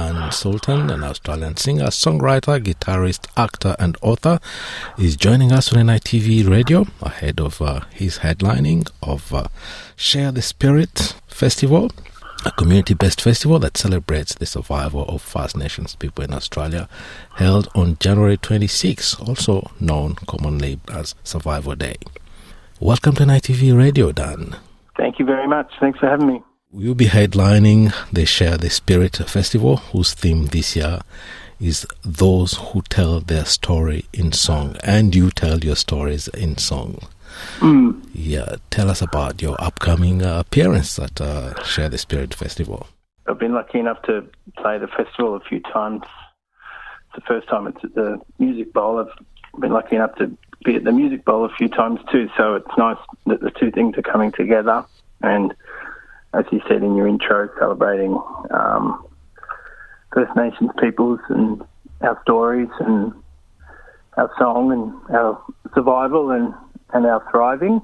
Dan Sultan, an Australian singer, songwriter, guitarist, actor, and author, is joining us on NITV Radio ahead of uh, his headlining of uh, Share the Spirit Festival, a community based festival that celebrates the survival of First Nations people in Australia, held on January 26, also known commonly as Survival Day. Welcome to NITV Radio, Dan. Thank you very much. Thanks for having me. We'll be headlining the Share the Spirit Festival, whose theme this year is Those Who Tell Their Story in Song. And you tell your stories in song. Mm. Yeah, tell us about your upcoming uh, appearance at uh, Share the Spirit Festival. I've been lucky enough to play the festival a few times. It's the first time it's at the Music Bowl. I've been lucky enough to be at the Music Bowl a few times too, so it's nice that the two things are coming together. And as you said in your intro, celebrating um, First Nations peoples and our stories and our song and our survival and, and our thriving.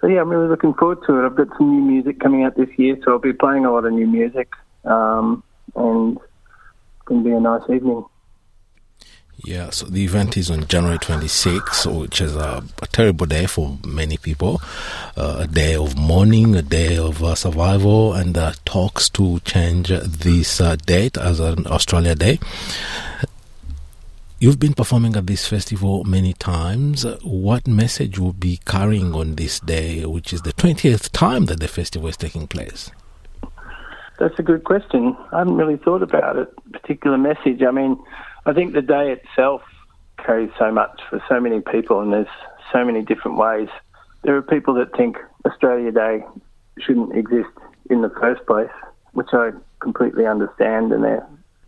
So yeah, I'm really looking forward to it. I've got some new music coming out this year, so I'll be playing a lot of new music, um, and it's going to be a nice evening. Yeah, so the event is on January 26, which is a, a terrible day for many people. Uh, a day of mourning, a day of uh, survival, and uh, talks to change this uh, date as an Australia Day. You've been performing at this festival many times. What message will be carrying on this day, which is the 20th time that the festival is taking place? That's a good question. I haven't really thought about it, particular message. I mean, I think the day itself carries so much for so many people, and there's so many different ways. There are people that think Australia Day shouldn't exist in the first place, which I completely understand, and they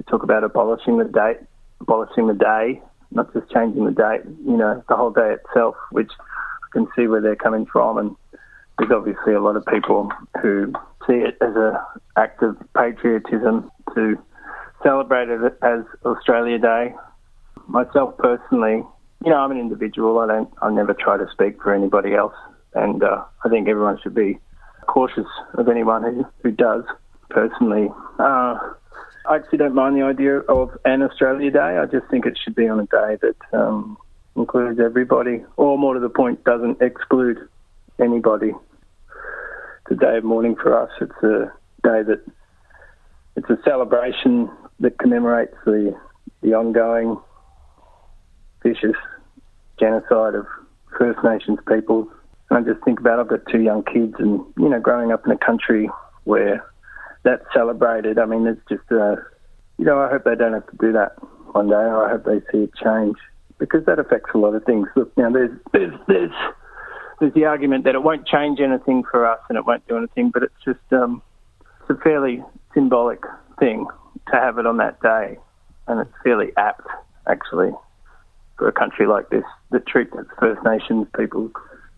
talk about abolishing the date abolishing the day, not just changing the date, you know, the whole day itself, which I can see where they're coming from. And there's obviously a lot of people who see it as an act of patriotism to celebrate it as Australia Day. Myself personally, you know, I'm an individual. I don't, I never try to speak for anybody else. And uh, I think everyone should be cautious of anyone who, who does. Personally, uh, I actually don't mind the idea of an Australia Day. I just think it should be on a day that um, includes everybody, or more to the point, doesn't exclude anybody. It's a day of mourning for us. It's a day that it's a celebration that commemorates the the ongoing vicious genocide of First Nations peoples. And I just think about I've got two young kids, and you know, growing up in a country where that's celebrated. I mean, it's just, uh, you know, I hope they don't have to do that one day. I hope they see it change because that affects a lot of things. Look, now there's there's there's there's the argument that it won't change anything for us and it won't do anything, but it's just um, it's a fairly symbolic thing to have it on that day, and it's fairly apt actually for a country like this that treats its First Nations people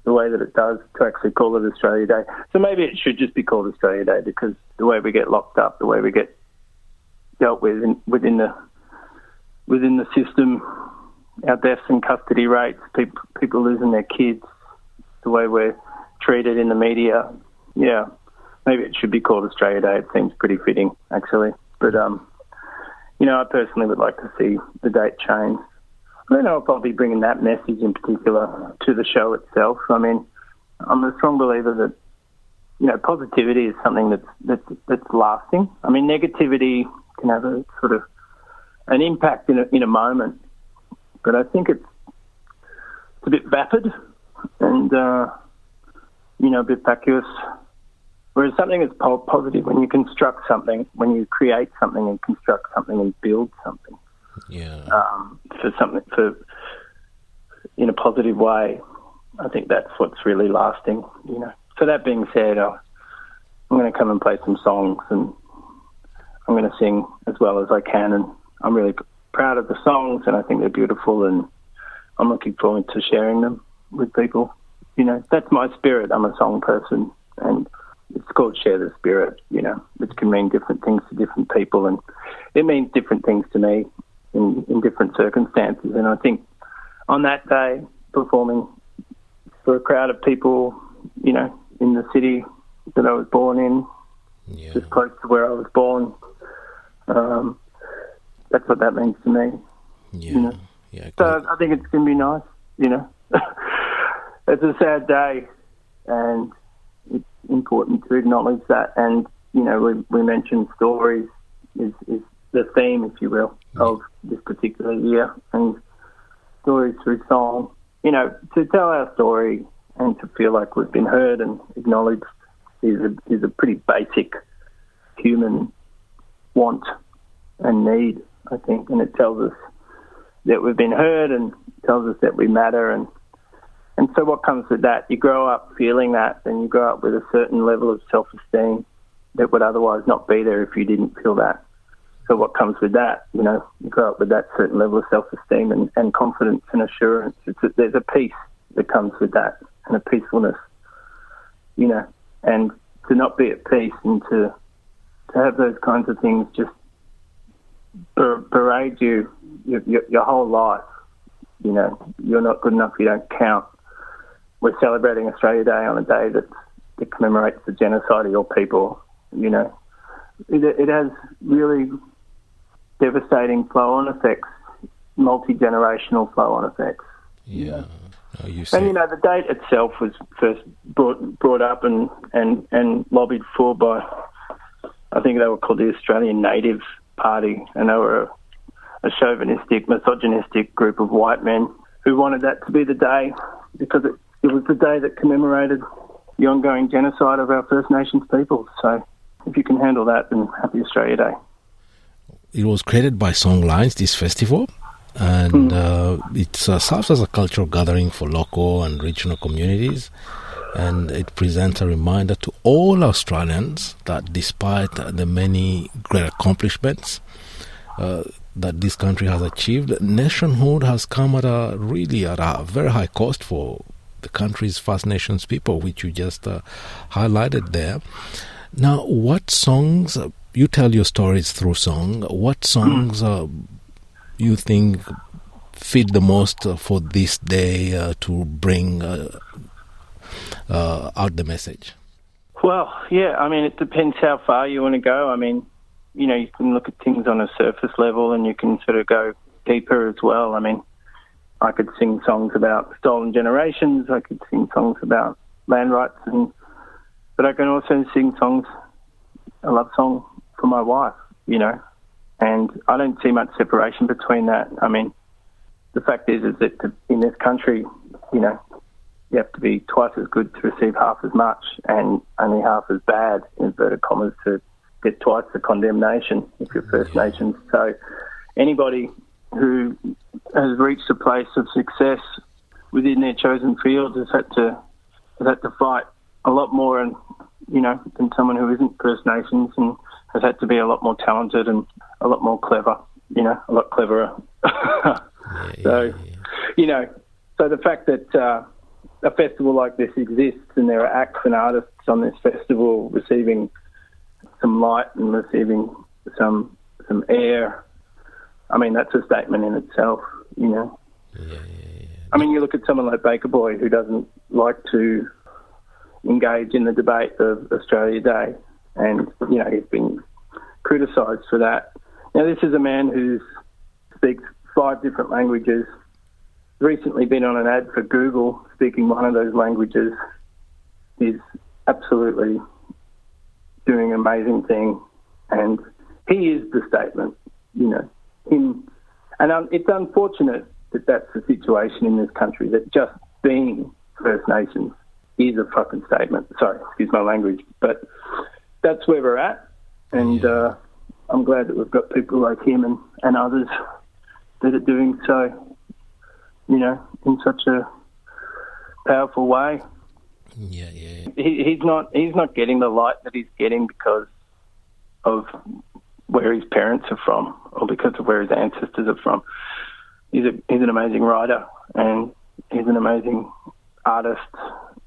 the way that it does to actually call it Australia Day. So maybe it should just be called Australia Day because the way we get locked up, the way we get dealt with in, within the within the system, our deaths and custody rates, people people losing their kids, the way we're treated in the media. Yeah, maybe it should be called Australia Day. It seems pretty fitting, actually. But um, you know, I personally would like to see the date change. I don't know if I'll be bringing that message in particular to the show itself. I mean, I'm a strong believer that you know positivity is something that's that's that's lasting. I mean, negativity can have a sort of an impact in a, in a moment, but I think it's it's a bit vapid and uh, you know a bit vacuous. Whereas something is positive when you construct something, when you create something and construct something and build something yeah. um, for something for in a positive way. I think that's what's really lasting. You know. So that being said, I, I'm going to come and play some songs, and I'm going to sing as well as I can, and I'm really proud of the songs, and I think they're beautiful, and I'm looking forward to sharing them with people. You know, that's my spirit. I'm a song person, and it's called share the spirit. You know, which can mean different things to different people, and it means different things to me in, in different circumstances. And I think on that day, performing for a crowd of people, you know, in the city that I was born in, Yeah. just close to where I was born, um, that's what that means to me. Yeah. You know? Yeah. So I think it's going to be nice. You know, it's a sad day, and important to acknowledge that. And you know, we we mentioned stories is is the theme, if you will, of this particular year, and stories through song. You know, to tell our story and to feel like we've been heard and acknowledged is a, is a pretty basic human want and need, I think, and it tells us that we've been heard and tells us that we matter and and so what comes with that? You grow up feeling that and you grow up with a certain level of self esteem that would otherwise not be there if you didn't feel that. So what comes with that? You know, you grow up with that certain level of self-esteem and, and confidence and assurance. It's a, there's a peace that comes with that and a peacefulness, you know, and to not be at peace and to to have those kinds of things just berate you your, your, your whole life. You know, you're not good enough. You don't count. We're celebrating Australia Day on a day that, that commemorates the genocide of your people. You know, it, it has really devastating flow-on effects, multi-generational flow-on effects. Yeah. Oh, you and you know the date itself was first brought brought up and, and, and lobbied for by I think they were called the Australian Native Party, and they were a, a chauvinistic, misogynistic group of white men who wanted that to be the day because it, it was the day that commemorated the ongoing genocide of our First Nations peoples. So if you can handle that, then happy Australia Day. It was created by Songlines, this festival, and mm. uh, it uh, serves as a cultural gathering for local and regional communities. And it presents a reminder to all Australians that despite the many great accomplishments uh, that this country has achieved, nationhood has come at a really at a very high cost for the country's First Nations people, which you just uh, highlighted there. Now, what songs you tell your stories through song? What songs uh, you think fit the most for this day uh, to bring uh, uh, out the message? Well, yeah, I mean, it depends how far you want to go. I mean, you know, you can look at things on a surface level and you can sort of go deeper as well. I mean, I could sing songs about stolen generations, I could sing songs about land rights and but I can also sing songs, a love song for my wife, you know, and I don't see much separation between that. I mean, the fact is, is that in this country, you know, you have to be twice as good to receive half as much and only half as bad, inverted commas, to get twice the condemnation if you're First Nations. So anybody who has reached a place of success within their chosen field has had to has had to fight a lot more and you know than someone who isn't First Nations and has had to be a lot more talented and a lot more clever, you know, a lot cleverer. yeah, so, yeah, yeah. you know, so the fact that uh, a festival like this exists and there are acts and artists on this festival receiving some light and receiving some some air, I mean, that's a statement in itself, you know. I mean, you look at someone like Baker Boy who doesn't like to engage in the debate of Australia Day, and you know he's been criticised for that. Now, this is a man who speaks five different languages. Recently, been on an ad for Google speaking one of those languages. Is absolutely doing an amazing thing, and he is the statement. You know, him, and um, it's unfortunate that that's the situation in this country. That just being First Nations is a fucking statement. Sorry, excuse my language, but that's where we're at, and uh, I'm glad that we've got people like him and, and others that are doing so, you know, in such a powerful way. Yeah, yeah. He, he's not he's not getting the light that he's getting because of where his parents are from or because of where his ancestors are from. He's a he's an amazing writer and he's an amazing artist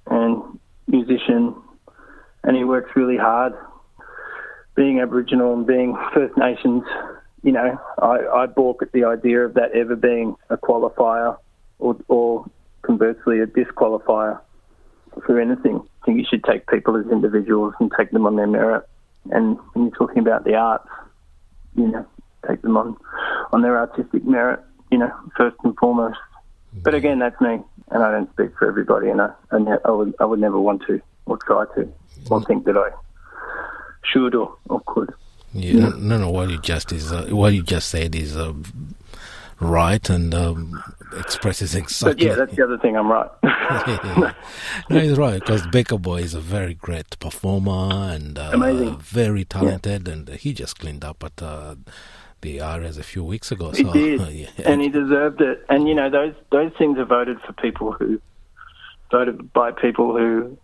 and musician and he works really hard. Being Aboriginal and being First Nations, you know, I, I balk at the idea of that ever being a qualifier or, or conversely a disqualifier for anything. I think you should take people as individuals and take them on their merit. And when you're talking about the arts, you know, take them on on their artistic merit, you know, first and foremost. But again, that's me, and I don't speak for everybody, and I, and I would I would never want to or try to or think that I should or, or could. Yeah, no, no. What you just is uh, what you just said is uh, right and um, expresses exactly. But yeah, that's the other thing. I'm right. no, he's right because Baker Boy is a very great performer and uh, Amazing. very talented, yeah. and he just cleaned up at uh, the ARIAs a few weeks ago. He so, did, yeah. and he deserved it. And you know, those those things are voted for people who voted by people who,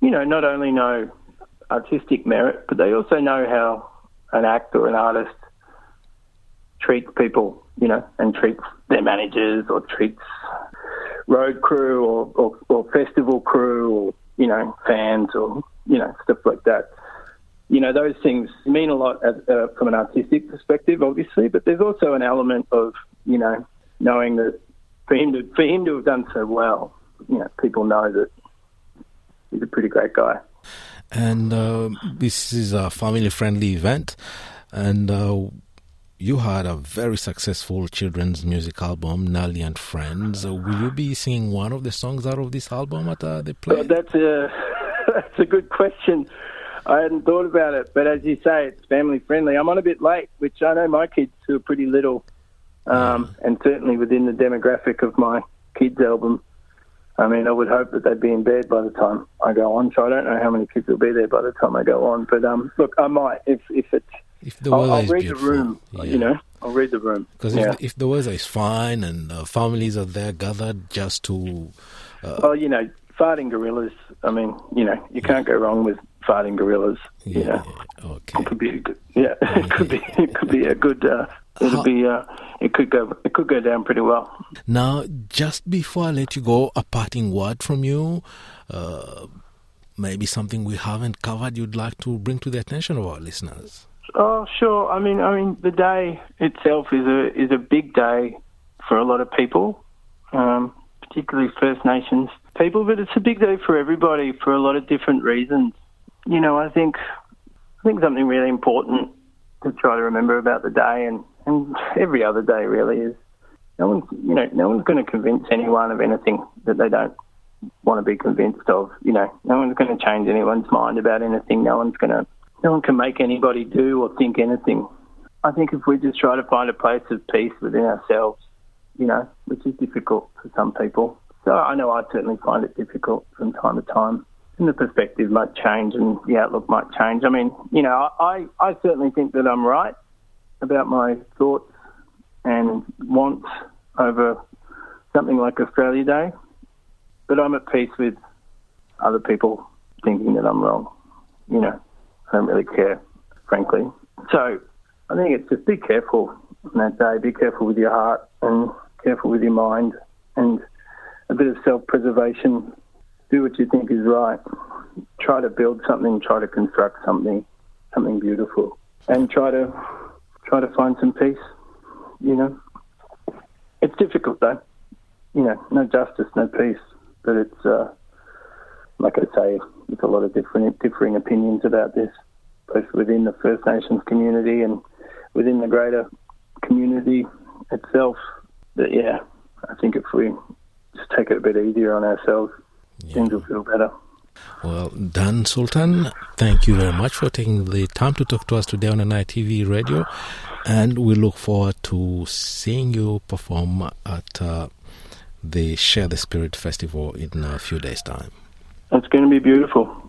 you know, not only know artistic merit, but they also know how an actor or an artist treats people, you know, and treats their managers or treats road crew or, or, or festival crew or, you know, fans or, you know, stuff like that. You know, those things mean a lot as, uh, from an artistic perspective, obviously, but there's also an element of, you know, knowing that for him to, for him to have done so well, you know, people know that he's a pretty great guy. And uh, this is a family friendly event. And uh, you had a very successful children's music album, Nali and Friends. Uh, will you be singing one of the songs out of this album at uh, the play? That's a that's a good question. I hadn't thought about it, but as you say, it's family friendly. I'm on a bit late, which I know my kids who are pretty little, um, yeah. and certainly within the demographic of my kids' album. I mean, I would hope that they'd be in bed by the time I go on. So I don't know how many kids will be there by the time I go on. But um, look, I might if if it's. If the weather I'll, I'll is read beautiful, the room. yeah. You know, I'll read the room. Because yeah. if, if the weather is fine and uh, families are there gathered just to. Uh, well, you know, farting gorillas. I mean, you know, you can't go wrong with farting gorillas. yeah, You know, okay. it could be a good. Yeah, it could be. It could be a good. Uh, it'll How- be. Uh, it could go. It could go down pretty well. Now, just before I let you go, a parting word from you. Uh, maybe something we haven't covered you'd like to bring to the attention of our listeners. Oh, sure. I mean, I mean, the day itself is a is a big day for a lot of people, um, particularly First Nations people. But it's a big day for everybody for a lot of different reasons. You know, I think I think something really important to try to remember about the day and and every other day really is no one's you know no one's going to convince anyone of anything that they don't want to be convinced of. You know, no one's going to change anyone's mind about anything. No one's going to no one can make anybody do or think anything. I think if we just try to find a place of peace within ourselves, you know, which is difficult for some people. So I know I certainly find it difficult from time to time. And the perspective might change and the outlook might change. I mean, you know, I, I certainly think that I'm right about my thoughts and wants over something like Australia Day, but I'm at peace with other people thinking that I'm wrong. You know, I don't really care, frankly. So I think it's just be careful on that day. Be careful with your heart and careful with your mind and a bit of self-preservation. Do what you think is right. Try to build something. Try to construct something, something beautiful, and try to try to find some peace. You know, it's difficult though. You know, no justice, no peace. But it's uh, like I say, there's a lot of different differing opinions about this, both within the First Nations community and within the greater community itself. But yeah, I think if we just take it a bit easier on ourselves, things will feel better. Well, Dan Sultan, thank you very much for taking the time to talk to us today on NITV Radio. And we look forward to seeing you perform at uh, the Share the Spirit Festival in a few days' time. It's going to be beautiful.